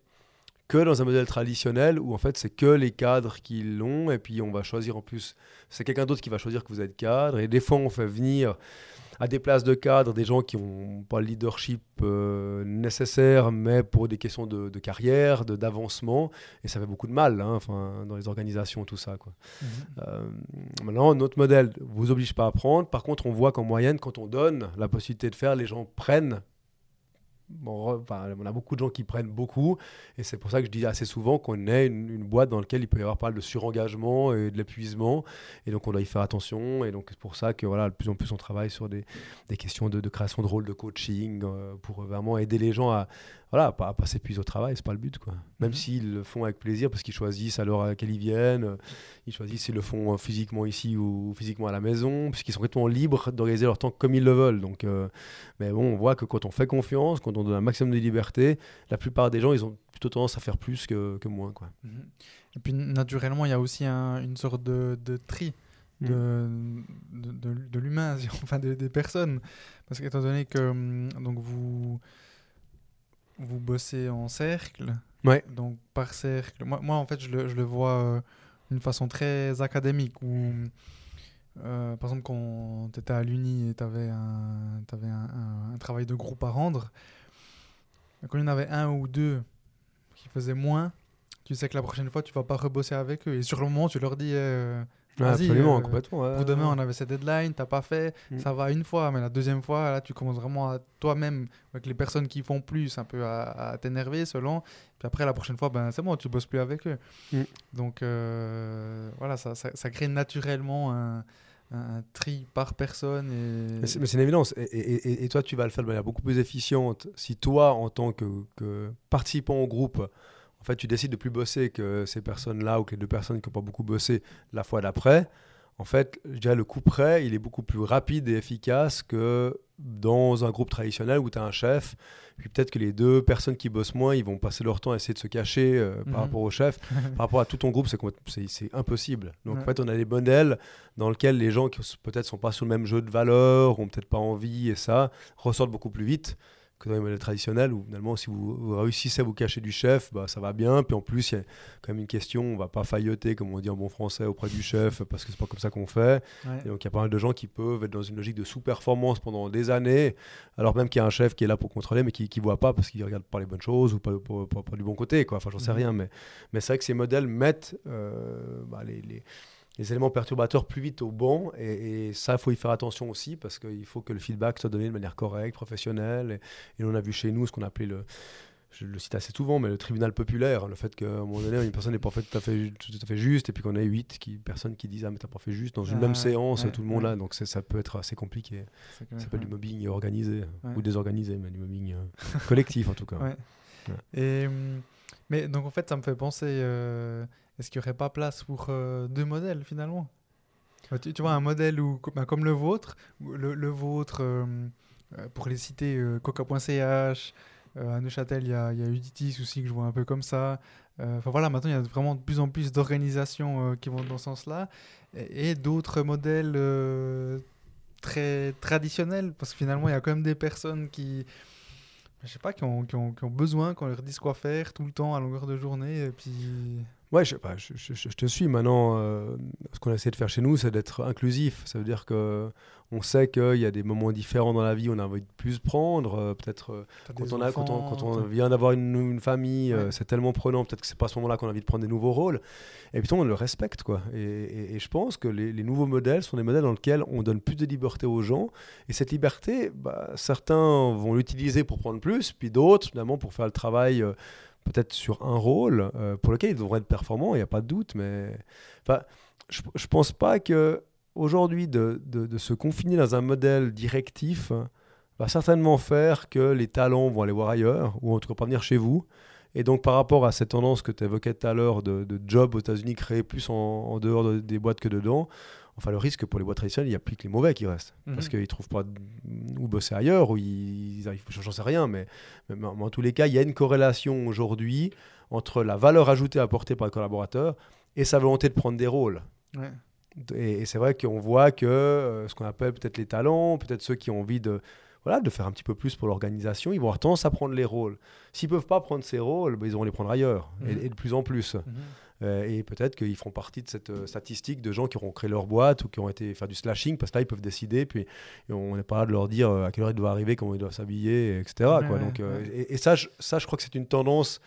que dans un modèle traditionnel où en fait c'est que les cadres qui l'ont et puis on va choisir en plus c'est quelqu'un d'autre qui va choisir que vous êtes cadre et des fois on fait venir à des places de cadre des gens qui n'ont pas le leadership euh, nécessaire mais pour des questions de, de carrière de- d'avancement et ça fait beaucoup de mal hein, enfin, dans les organisations tout ça quoi. Mhm. Euh, maintenant, notre modèle ne vous oblige pas à prendre. Par contre, on voit qu'en moyenne, quand on donne la possibilité de faire, les gens prennent. On a beaucoup de gens qui prennent beaucoup. Et c'est pour ça que je dis assez souvent qu'on est une, boîte dans laquelle il peut y avoir pas mal de surengagement et de l'épuisement. Et donc, on doit y faire attention. Et donc, c'est pour ça que voilà, de plus en plus, on travaille sur des, questions de, de création de rôle, de coaching, euh, pour vraiment aider les gens à voilà, pas, pas s'épuiser au travail. C'est pas le but. Quoi. Même Mhm. s'ils le font avec plaisir parce qu'ils choisissent à l'heure à laquelle ils viennent. euh, ils choisissent s'ils le font euh, physiquement ici ou physiquement à la maison, puisqu'ils sont complètement libres d'organiser leur temps comme ils le veulent. Donc, euh, mais bon, on voit que quand on fait confiance, quand on donne un maximum de liberté, la plupart des gens, ils ont plutôt tendance à faire plus que, que moins. Quoi. Mhm. Et puis naturellement, il y a aussi un- une sorte de, de tri de, de, de- de l'humain, enfin des, des personnes. Parce qu'étant donné que hum, donc vous, vous bossez en cercle, Ouais. donc par cercle, moi, moi en fait je le, je le vois euh, d'une façon très académique où euh, par exemple, quand tu étais à l'Uni et tu avais, un, avais un, un, travail de groupe à rendre, quand il y en avait un ou deux qui faisaient moins, tu sais que la prochaine fois, tu vas pas rebosser avec eux. Et sur le moment, tu leur dis. Euh, absolument, euh, complètement. pour demain, on avait cette deadline, t'as pas fait, mm. ça va une fois, mais la deuxième fois, là, tu commences vraiment à toi-même, avec les personnes qui font plus, un peu à, t'énerver selon. Puis après, la prochaine fois, ben, c'est bon, tu bosses plus avec eux. Mm. Donc, euh, voilà, ça, ça, crée naturellement un, un, tri par personne. Et... Mais c'est une évidence. Et, et, toi, tu vas le faire de manière beaucoup plus efficiente si toi, en tant que, que participant au groupe, en fait, tu décides de plus bosser que ces personnes-là ou que les deux personnes qui n'ont pas beaucoup bossé la fois d'après, en fait, dirais le coup près, il est beaucoup plus rapide et efficace que dans un groupe traditionnel où tu as un chef, puis peut-être que les deux personnes qui bossent moins, ils vont passer leur temps à essayer de se cacher euh, par mhm. rapport au chef. par rapport à tout ton groupe, c'est impossible. Donc en fait, on a des modèles dans lesquels les gens qui peut-être sont pas sur le même jeu de valeurs, ont peut-être pas envie et ça, ressortent beaucoup plus vite que dans les modèles traditionnels où finalement si vous, réussissez à vous cacher du chef, bah, ça va bien. Puis en plus, il y a quand même une question, on va pas failloter comme on dit en bon français auprès du chef parce que c'est pas comme ça qu'on fait. Et donc il y a pas mal de gens qui peuvent être dans une logique de sous-performance pendant des années, alors même qu'il y a un chef qui est là pour contrôler mais qui, qui voit pas parce qu'il regarde pas les bonnes choses ou pas, pas, du bon côté. Quoi. Enfin, j'en sais mhm. rien, mais, mais c'est vrai que ces modèles mettent euh, bah, les, les les éléments perturbateurs plus vite au bon. Et, ça, il faut y faire attention aussi parce qu'il faut que le feedback soit donné de manière correcte, professionnelle. Et, on a vu chez nous ce qu'on appelait le. Je le cite assez souvent, mais le tribunal populaire, le fait qu'à un moment donné, une personne n'est pas fait tout à fait, tout à fait juste, et puis qu'on ait huit qui, personnes qui disent Ah, mais t'as pas fait juste dans une même séance, tout le monde là, donc ça peut être assez compliqué. Ça s'appelle du mobbing organisé, ou désorganisé, mais du mobbing euh, collectif en tout cas. Et, hum, mais donc en fait, ça me fait penser. Euh, est-ce qu'il n'y aurait pas place pour euh, deux modèles finalement? Tu, vois, un modèle où, bah, comme le vôtre, le, vôtre, euh, euh, pour les citer, coca.ch, à Neuchâtel, il y a, y a Uditis aussi que je vois un peu comme ça. Enfin voilà, maintenant il y a vraiment de plus en plus d'organisations qui vont dans ce sens-là. Et, d'autres modèles très traditionnels, parce que finalement il y a quand même des personnes qui je sais pas, qui ont, qui ont, qui ont besoin qu'on leur dise quoi faire tout le temps à longueur de journée. Et puis... Ouais, je, je, je, te suis. Maintenant, euh, ce qu'on essaie de faire chez nous, c'est d'être inclusif. Ça veut dire que on sait qu'il y a des moments différents dans la vie où on a envie de plus prendre. Euh, peut-être euh, quand, on a, quand, on, quand on vient d'avoir une, une, famille, c'est tellement prenant. Peut-être que c'est pas à ce moment-là qu'on a envie de prendre des nouveaux rôles. Et puis on le respecte, quoi. Et, et, je pense que les, les, nouveaux modèles sont des modèles dans lesquels on donne plus de liberté aux gens. Et cette liberté, bah, certains vont l'utiliser pour prendre plus, puis d'autres, finalement, pour faire le travail peut-être sur un rôle euh, pour lequel ils devraient être performants, il n'y a pas de doute, mais je ne pense pas que aujourd'hui de, se confiner dans un modèle directif va certainement faire que les talents vont aller voir ailleurs, ou en tout cas pas venir chez vous. Et donc par rapport à cette tendance que tu évoquais tout à l'heure de, de job aux États-Unis créés plus en, en dehors des boîtes que dedans, Enfin, le risque pour les boîtes traditionnelles, il n'y a plus que les mauvais qui restent. Mhm. Parce qu'ils ne trouvent pas où bosser ailleurs, ou ils arrivent, j'en sais rien, mais, mais, en tous les cas, il y a une corrélation aujourd'hui entre la valeur ajoutée apportée par le collaborateur et sa volonté de prendre des rôles. Et, c'est vrai qu'on voit que euh, ce qu'on appelle peut-être les talents, peut-être ceux qui ont envie de, voilà, de faire un petit peu plus pour l'organisation, ils vont avoir tendance à prendre les rôles. S'ils ne peuvent pas prendre ces rôles, ben, ils vont les prendre ailleurs, et, mhm. de plus en plus. Mhm. Euh, et peut-être qu'ils feront partie de cette euh, statistique de gens qui auront créé leur boîte ou qui ont été faire du slashing, parce que là, ils peuvent décider, puis on n'est pas là de leur dire euh, à quelle heure ils doivent arriver, comment ils doivent s'habiller, etc. quoi. Donc, et, ça, je, ça, je crois que c'est une tendance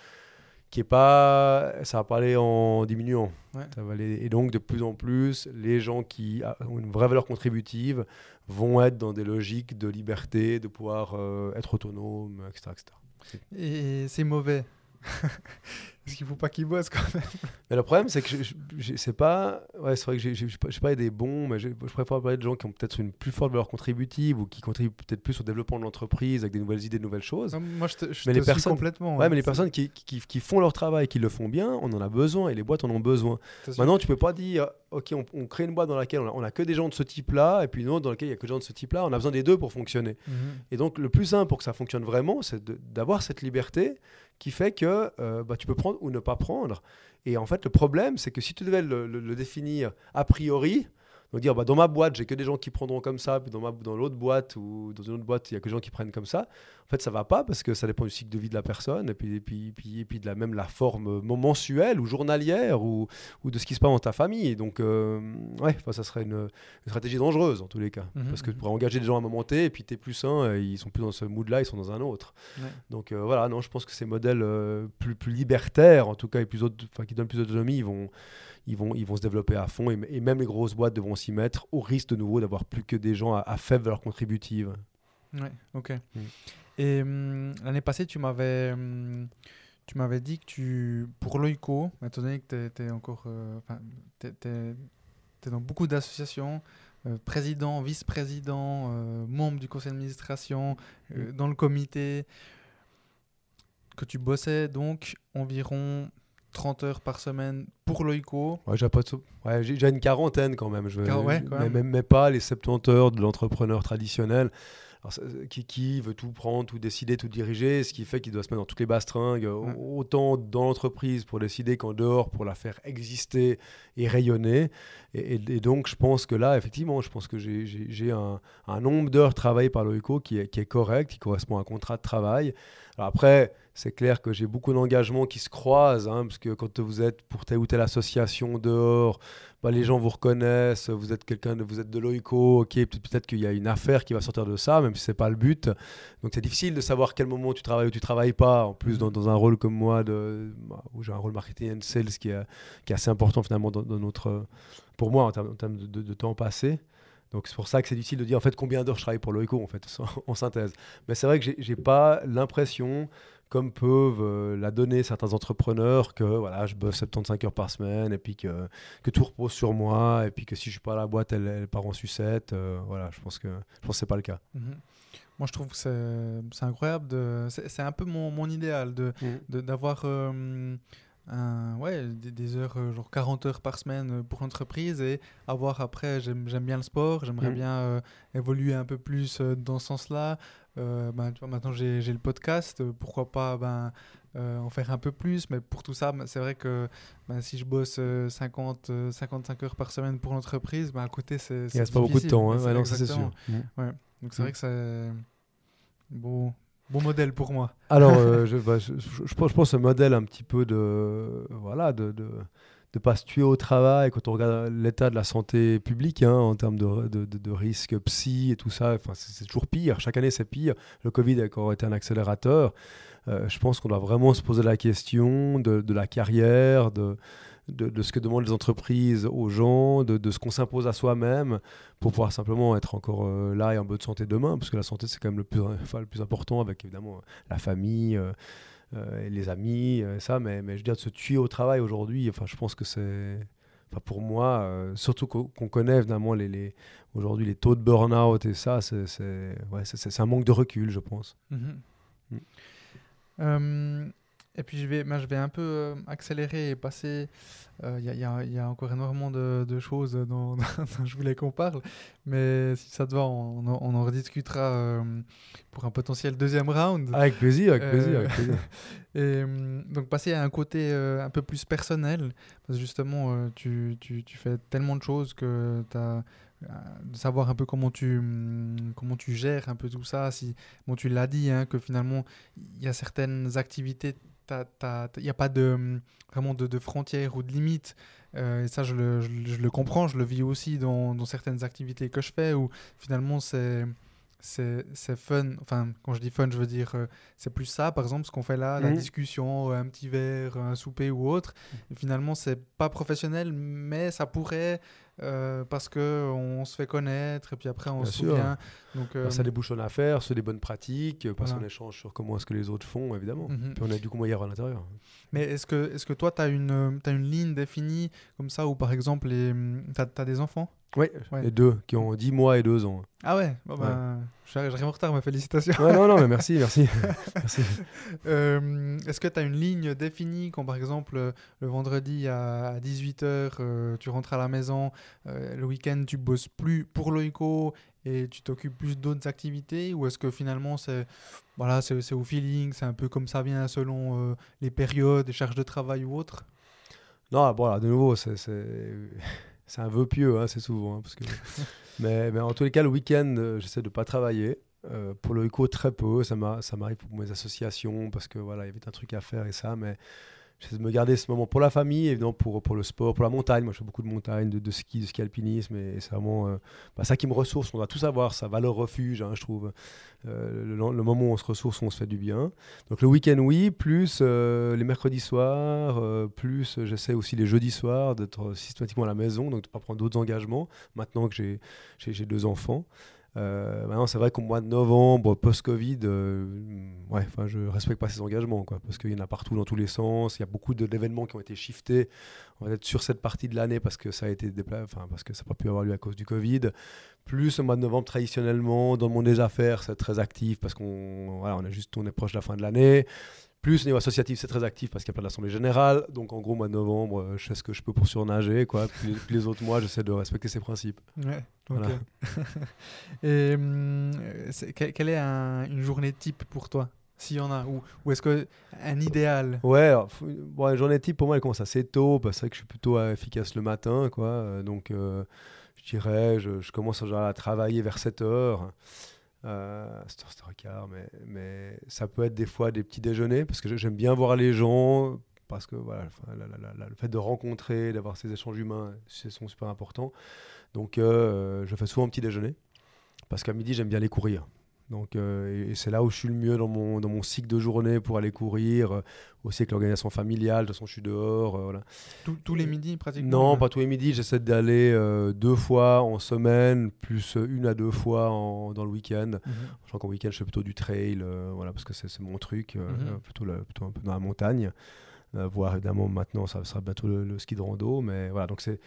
qui est pas. Ça va pas aller en diminuant. Ça va aller, et donc, de plus en plus, les gens qui ont une vraie valeur contributive vont être dans des logiques de liberté, de pouvoir être autonome, etc. etc. Et c'est mauvais Parce qu'il faut pas qu'ils bossent quand même. Mais le problème, c'est que je, sais pas. Ouais, c'est vrai que je sais pas des bons, mais je préfère parler de gens qui ont peut-être une plus forte valeur contributive ou qui contribuent peut-être plus au développement de l'entreprise avec des nouvelles idées, de nouvelles choses. moi, je te, je mais les personnes, complètement. Ouais, mais les personnes qui, qui, qui, font leur travail, qui le font bien, on en a besoin et les boîtes en ont besoin. Maintenant, tu peux pas dire, ok, on, crée une boîte dans laquelle on a, que des gens de ce type-là et puis une autre dans laquelle il y a que des gens de ce type-là. On a besoin des deux pour fonctionner. Mhm. Et donc, le plus simple pour que ça fonctionne vraiment, c'est d'avoir cette liberté qui fait que euh, bah, tu peux prendre ou ne pas prendre. Et en fait, le problème, c'est que si tu devais le, définir a priori, Donc dire, bah, dans ma boîte, j'ai que des gens qui prendront comme ça, puis dans, ma, dans l'autre boîte ou dans une autre boîte, il y a que des gens qui prennent comme ça. En fait, ça va pas parce que ça dépend du cycle de vie de la personne et puis, et puis, puis, et puis de la, même la forme mensuelle ou journalière ou, ou de ce qui se passe dans ta famille. Donc, euh, ouais, ça serait une, une, stratégie dangereuse en tous les cas. Mhm, parce que tu mhm. pourrais engager des gens à un moment T et puis tu es plus sain, et ils sont plus dans ce mood-là, ils sont dans un autre. Ouais. Donc euh, voilà, non, je pense que ces modèles euh, plus, plus libertaires, en tout cas, et plus enfin, qui donnent plus d'autonomie, ils vont, ils, vont, ils vont se développer à fond. Et, et même les grosses boîtes devront s'y mettre, au risque de nouveau d'avoir plus que des gens à, à faible valeur contributive. Ouais, ok. Mm. Et hum, l'année passée, tu m'avais hum, tu m'avais dit que tu, pour Loico, étant donné que tu es, encore, euh, t'es dans beaucoup d'associations, euh, président, vice-président, euh, membre du conseil d'administration, euh, dans le comité, que tu bossais donc environ 30 heures par semaine pour Loico. Ouais, j'ai pas de ouais, j'ai- j'ai une quarantaine quand même. Je veux- ouais, quand mais, même. mais- mais pas les 70 heures de l'entrepreneur traditionnel. Alors, qui, qui veut tout prendre, tout décider, tout diriger, ce qui fait qu'il doit se mettre dans toutes les bastringues, Ouais. autant dans l'entreprise pour décider qu'en dehors pour la faire exister et rayonner. Et, et- et donc, je pense que là, effectivement, je pense que j'ai- j'ai j'ai un, un nombre d'heures travaillées par l'OICO qui est, qui est correct, qui correspond à un contrat de travail. Alors après, c'est clair que j'ai beaucoup d'engagements qui se croisent, hein, parce que quand vous êtes pour telle ou telle association dehors, bah, les gens vous reconnaissent, vous êtes quelqu'un de, vous êtes de l'OICO, ok, peut- peut-être qu'il y a une affaire qui va sortir de ça, même si c'est pas le but. Donc c'est difficile de savoir quel moment tu travailles ou tu travailles pas. En plus, dans, un rôle comme moi, bah, où j'ai un rôle marketing and sales qui est, qui est assez important finalement dans, notre, pour moi en termes, de, de- temps passé. Donc c'est pour ça que c'est difficile de dire en fait combien d'heures je travaille pour l'OICO en fait en synthèse. Mais c'est vrai que j'ai pas l'impression comme peuvent euh, la donner certains entrepreneurs que voilà je bosse 75 heures par semaine et puis que, que tout repose sur moi et puis que si je suis pas à la boîte elle, elle part en sucette. euh, voilà, je pense que je pense c'est pas le cas. Mhm. Moi, je trouve que c'est c'est incroyable. de- C'est c'est un peu mon, mon idéal de de- d'avoir euh, un- ouais, des, des heures, euh, genre 40 heures par semaine pour l'entreprise et avoir après, j'aime j'aime bien le sport, j'aimerais Mhm. bien évoluer un peu plus dans ce sens-là. Euh, ben, tu vois, maintenant j'ai le podcast, euh, pourquoi pas ben, euh, en faire un peu plus, mais pour tout ça, ben, c'est vrai que ben, si je bosse euh, 50, euh, 55 heures par semaine pour l'entreprise, ben, à côté c'est Il reste pas beaucoup de temps, hein. C'est Ouais, non, ça c'est sûr. exactement. Mhm. Donc c'est Mm. vrai que c'est bon, bon modèle pour moi. Alors, je, bah, je, je- je pense, je pense ce modèle un petit peu de voilà de, de de pas se tuer au travail quand on regarde l'état de la santé publique hein, en termes de, de, risques psy et tout ça. C'est toujours pire. Chaque année, c'est pire. Le Covid a encore été un accélérateur. Euh, je pense qu'on doit vraiment se poser la question de, la carrière, de, ce que demandent les entreprises aux gens, de, ce qu'on s'impose à soi-même pour pouvoir simplement être encore euh, là et en bonne santé demain, parce que la santé c'est quand même le plus, le plus important avec évidemment la famille, euh, et les amis, euh, ça, mais, mais je veux dire de se tuer au travail aujourd'hui, enfin je pense que c'est, enfin pour moi, euh, surtout qu'on connaît évidemment les, les aujourd'hui les taux de burn-out et ça, c'est ouais, un manque de recul, je pense. Mhm. Mm. Euh, et puis je vais, ben, je vais un peu euh, accélérer et passer. euh, Il y, a- y a- y a encore énormément de, de choses dont, dont je voulais qu'on parle, mais si ça te va, on, en- on en rediscutera euh, pour un potentiel deuxième round. Avec plaisir, avec plaisir, Euh, avec plaisir. Et donc passer à un côté un peu plus personnel, parce que justement, tu, tu, tu fais tellement de choses que tu as de savoir un peu comment tu, hum, comment tu gères un peu tout ça. Si, bon, tu l'as dit, hein, que finalement, il y a certaines activités, il n'y a pas de, hum, vraiment de, de frontières ou de limites. Euh, et ça, je le, je, le- je le comprends, je le vis aussi dans, dans certaines activités que je fais, où finalement, c'est c'est fun. Enfin, quand je dis fun, je veux dire, euh, c'est plus ça, par exemple, ce qu'on fait là, la Mhm. discussion, euh, un petit verre, un souper ou autre. Et finalement, c'est pas professionnel, mais ça pourrait, euh, parce que on se fait connaître, et puis après, on Bien se sûr. souvient. Donc, euh, Bah, ça débouche en affaires, sur des bonnes pratiques, euh, parce Voilà. qu'on échange sur comment est-ce que les autres font, évidemment. mhm. Puis on a du coup moyen à l'intérieur. Mais est-ce que, est que toi, tu as une, euh, t'as une ligne définie comme ça, où par exemple, tu as, des enfants? Oui, Ouais. les deux, qui ont 10 mois et 2 ans. Ah ouais, j'arrive j'arrive en retard, mais félicitations. Ouais, non, non, mais merci, merci. merci. Euh, Est-ce que tu as une ligne définie quand par exemple euh, le vendredi à 18h tu rentres à la maison, euh, le week-end tu bosses plus pour Loico et tu t'occupes plus d'autres activités? Ou est-ce que finalement c'est voilà, au feeling, c'est un peu comme ça vient selon euh, les périodes, les charges de travail ou autres Non, bon, alors, de nouveau, c'est- c'est un vœu pieux, hein, c'est souvent. hein, parce que... mais, mais en tous les cas, le week-end, euh, j'essaie de ne pas travailler. Euh, pour le éco, très peu. Ça m'arrive pour mes associations parce que voilà, il y avait un truc à faire et ça. Mais j'essaie de me garder ce moment pour la famille, évidemment pour, pour le sport, pour la montagne. Moi, je fais beaucoup de montagne, de, ski, de ski alpinisme. Et c'est vraiment euh, bah, ça qui me ressource. On doit tout savoir. Ça valeur refuge, hein, je trouve. Euh, le, moment où on se ressource, on se fait du bien. Donc le week-end, oui. Plus euh, les mercredis soirs. plus j'essaie aussi les jeudis soirs d'être systématiquement à la maison. Donc de ne pas prendre d'autres engagements. Maintenant que j'ai deux enfants. Euh, maintenant, c'est vrai qu'au mois de novembre, post-Covid, euh, je respecte pas ces engagements, quoi, parce qu'il y en a partout dans tous les sens. Il y a beaucoup d'événements qui ont été shiftés, on va être sur cette partie de l'année parce que ça a été parce que ça n'a pas pu avoir lieu à cause du Covid. Plus au mois de novembre, traditionnellement, dans le monde des affaires, c'est très actif parce qu'on voilà, on juste est proche de la fin de l'année. Plus au niveau associatif, c'est très actif parce qu'il y a plein d'assemblées générales. Donc en gros, mois de novembre, euh, je fais ce que je peux pour surnager. Quoi. Puis, les, puis les autres mois, j'essaie de respecter ces principes. Ouais, Voilà. Et hum, que- quelle est un- une journée type pour toi S'il y en a Ou, ou est-ce que un idéal? Ouais, alors, bon, la journée type pour moi elle commence assez tôt. parce que c'est vrai que je suis plutôt euh, efficace le matin, quoi. Euh, donc euh, je dirais, je, je commence en général à travailler vers 7 heures. Euh, 7 heures, 7 heures et quart, mais, ça peut être des fois des petits déjeuners parce que j'ai- j'aime bien voir les gens. Parce que voilà, le fait de rencontrer, d'avoir ces échanges humains, c'est sont super importants. Donc euh, je fais souvent un petit déjeuner parce qu'à midi j'aime bien aller courir. Donc, euh, et, c'est là où je suis le mieux dans mon, dans mon cycle de journée pour aller courir, euh, aussi avec l'organisation familiale. De toute façon, je suis dehors. euh, voilà. Tous- Tous les midis pratiquement Non, pas tous les midis. J'essaie d'aller deux fois en semaine, plus une à deux fois en- dans le week-end. Mhm. Je crois qu'en week-end, je fais plutôt du trail, voilà, parce que c'est mon truc, Mhm. plutôt, la- plutôt un peu dans la montagne. Voire évidemment maintenant, ça sera bientôt le, le ski de rando. Mais voilà, donc c'est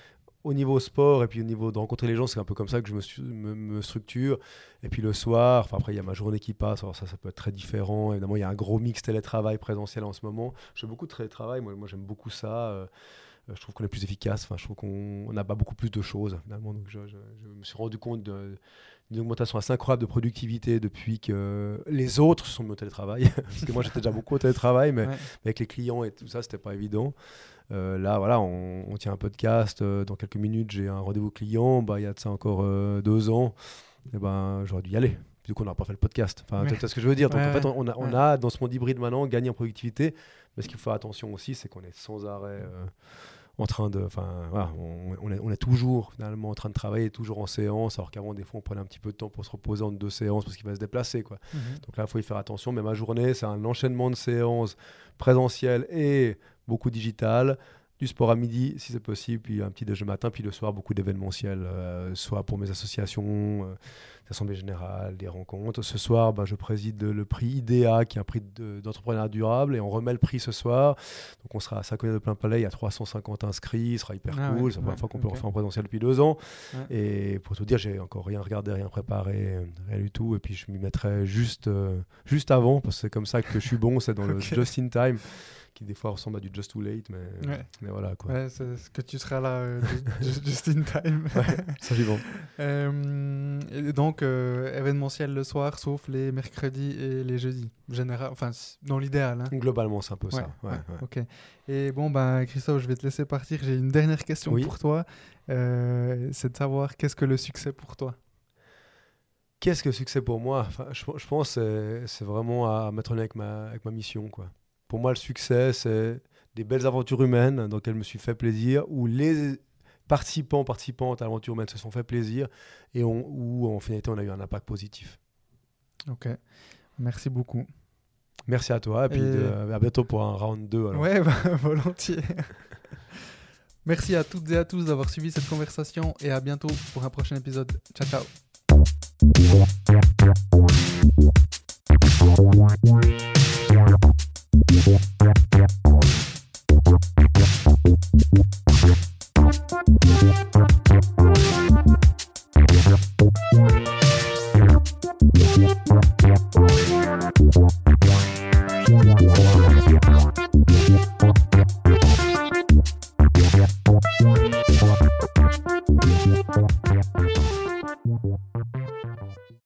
au niveau sport et puis au niveau de rencontrer les gens, c'est un peu comme ça que je me, structure. Et puis le soir, enfin après, il y a ma journée qui passe, alors ça, ça peut être très différent. Évidemment, il y a un gros mix télétravail présentiel en ce moment. Je fais beaucoup de télétravail, moi, moi j'aime beaucoup ça. euh, je trouve qu'on est plus efficace, enfin, je trouve qu'on on a pas beaucoup plus de choses finalement. Donc je me suis rendu compte de- d'une augmentation assez incroyable de productivité depuis que les autres sont mis au télétravail. Parce que moi j'étais déjà beaucoup au télétravail, mais Ouais. avec les clients et tout ça, c'était pas évident. Euh, là, voilà, on, on tient un podcast. euh, dans quelques minutes, j'ai un rendez-vous client. Bah, il y a de ça encore euh, deux ans. Et ben, j'aurais dû y aller. Du coup, on n'aurait pas fait le podcast. Enfin, Ouais. vois ce que je veux dire. Donc, Ouais, en fait, on a, on a, dans ce monde hybride maintenant, gagné en productivité. Mais ce qu'il faut faire attention aussi, c'est qu'on est sans arrêt en train de. Enfin, voilà, on, on est, on est toujours finalement en train de travailler, toujours en séance. Alors qu'avant, des fois, on prenait un petit peu de temps pour se reposer entre deux séances parce qu'il va se déplacer. Quoi. Mhm. Donc là, il faut y faire attention. Mais ma journée, c'est un enchaînement de séances présentielles et beaucoup digital. Du sport à midi, si c'est possible, puis un petit déjeuner matin, puis le soir, beaucoup d'événementiels, euh, soit pour mes associations, euh, assemblées générales, des rencontres. Ce soir, ben, je préside le prix IDEA, qui est un prix de- d'entrepreneuriat durable, et on remet le prix ce soir. Donc on sera à Saint-Connet de plein palais, il y a 350 inscrits, ce sera hyper Ah cool. ouais, c'est la première ouais, fois qu'on peut ok. refaire en présentiel depuis deux ans. Ouais. Et pour tout dire, j'ai encore rien regardé, rien préparé, rien du tout. Et puis je m'y mettrai juste, euh, juste avant, parce que c'est comme ça que je suis bon, c'est dans le just in time, qui des fois ressemble à du just too late, mais, Ouais. mais voilà quoi. Ouais, c'est ce que tu seras là euh, ju- ju- just in time. Ça vivant. Euh, donc, euh, événementiel le soir, sauf les mercredis et les jeudis. Général, enfin, dans l'idéal. hein. Globalement, c'est un peu Ouais, ça. Ouais, ouais, ouais. Ok. Et bon, bah, Christophe, je vais te laisser partir. J'ai une dernière question Oui. pour toi. Euh, c'est de savoir qu'est-ce que le succès pour toi? Qu'est-ce que le succès pour moi? Enfin, je, je pense que c'est- c'est vraiment à mettre en lien avec ma, avec ma mission. Quoi pour moi, le succès, c'est des belles aventures humaines dans lesquelles je me suis fait plaisir, où les participants, participantes à l'aventure humaine se sont fait plaisir et où en finalité on a eu un impact positif. Ok, merci beaucoup. Merci à toi et puis à bientôt pour un round 2. Alors. Ouais, bah, volontiers. merci à toutes et à tous d'avoir suivi cette conversation et à bientôt pour un prochain épisode. Ciao, ciao. Wow.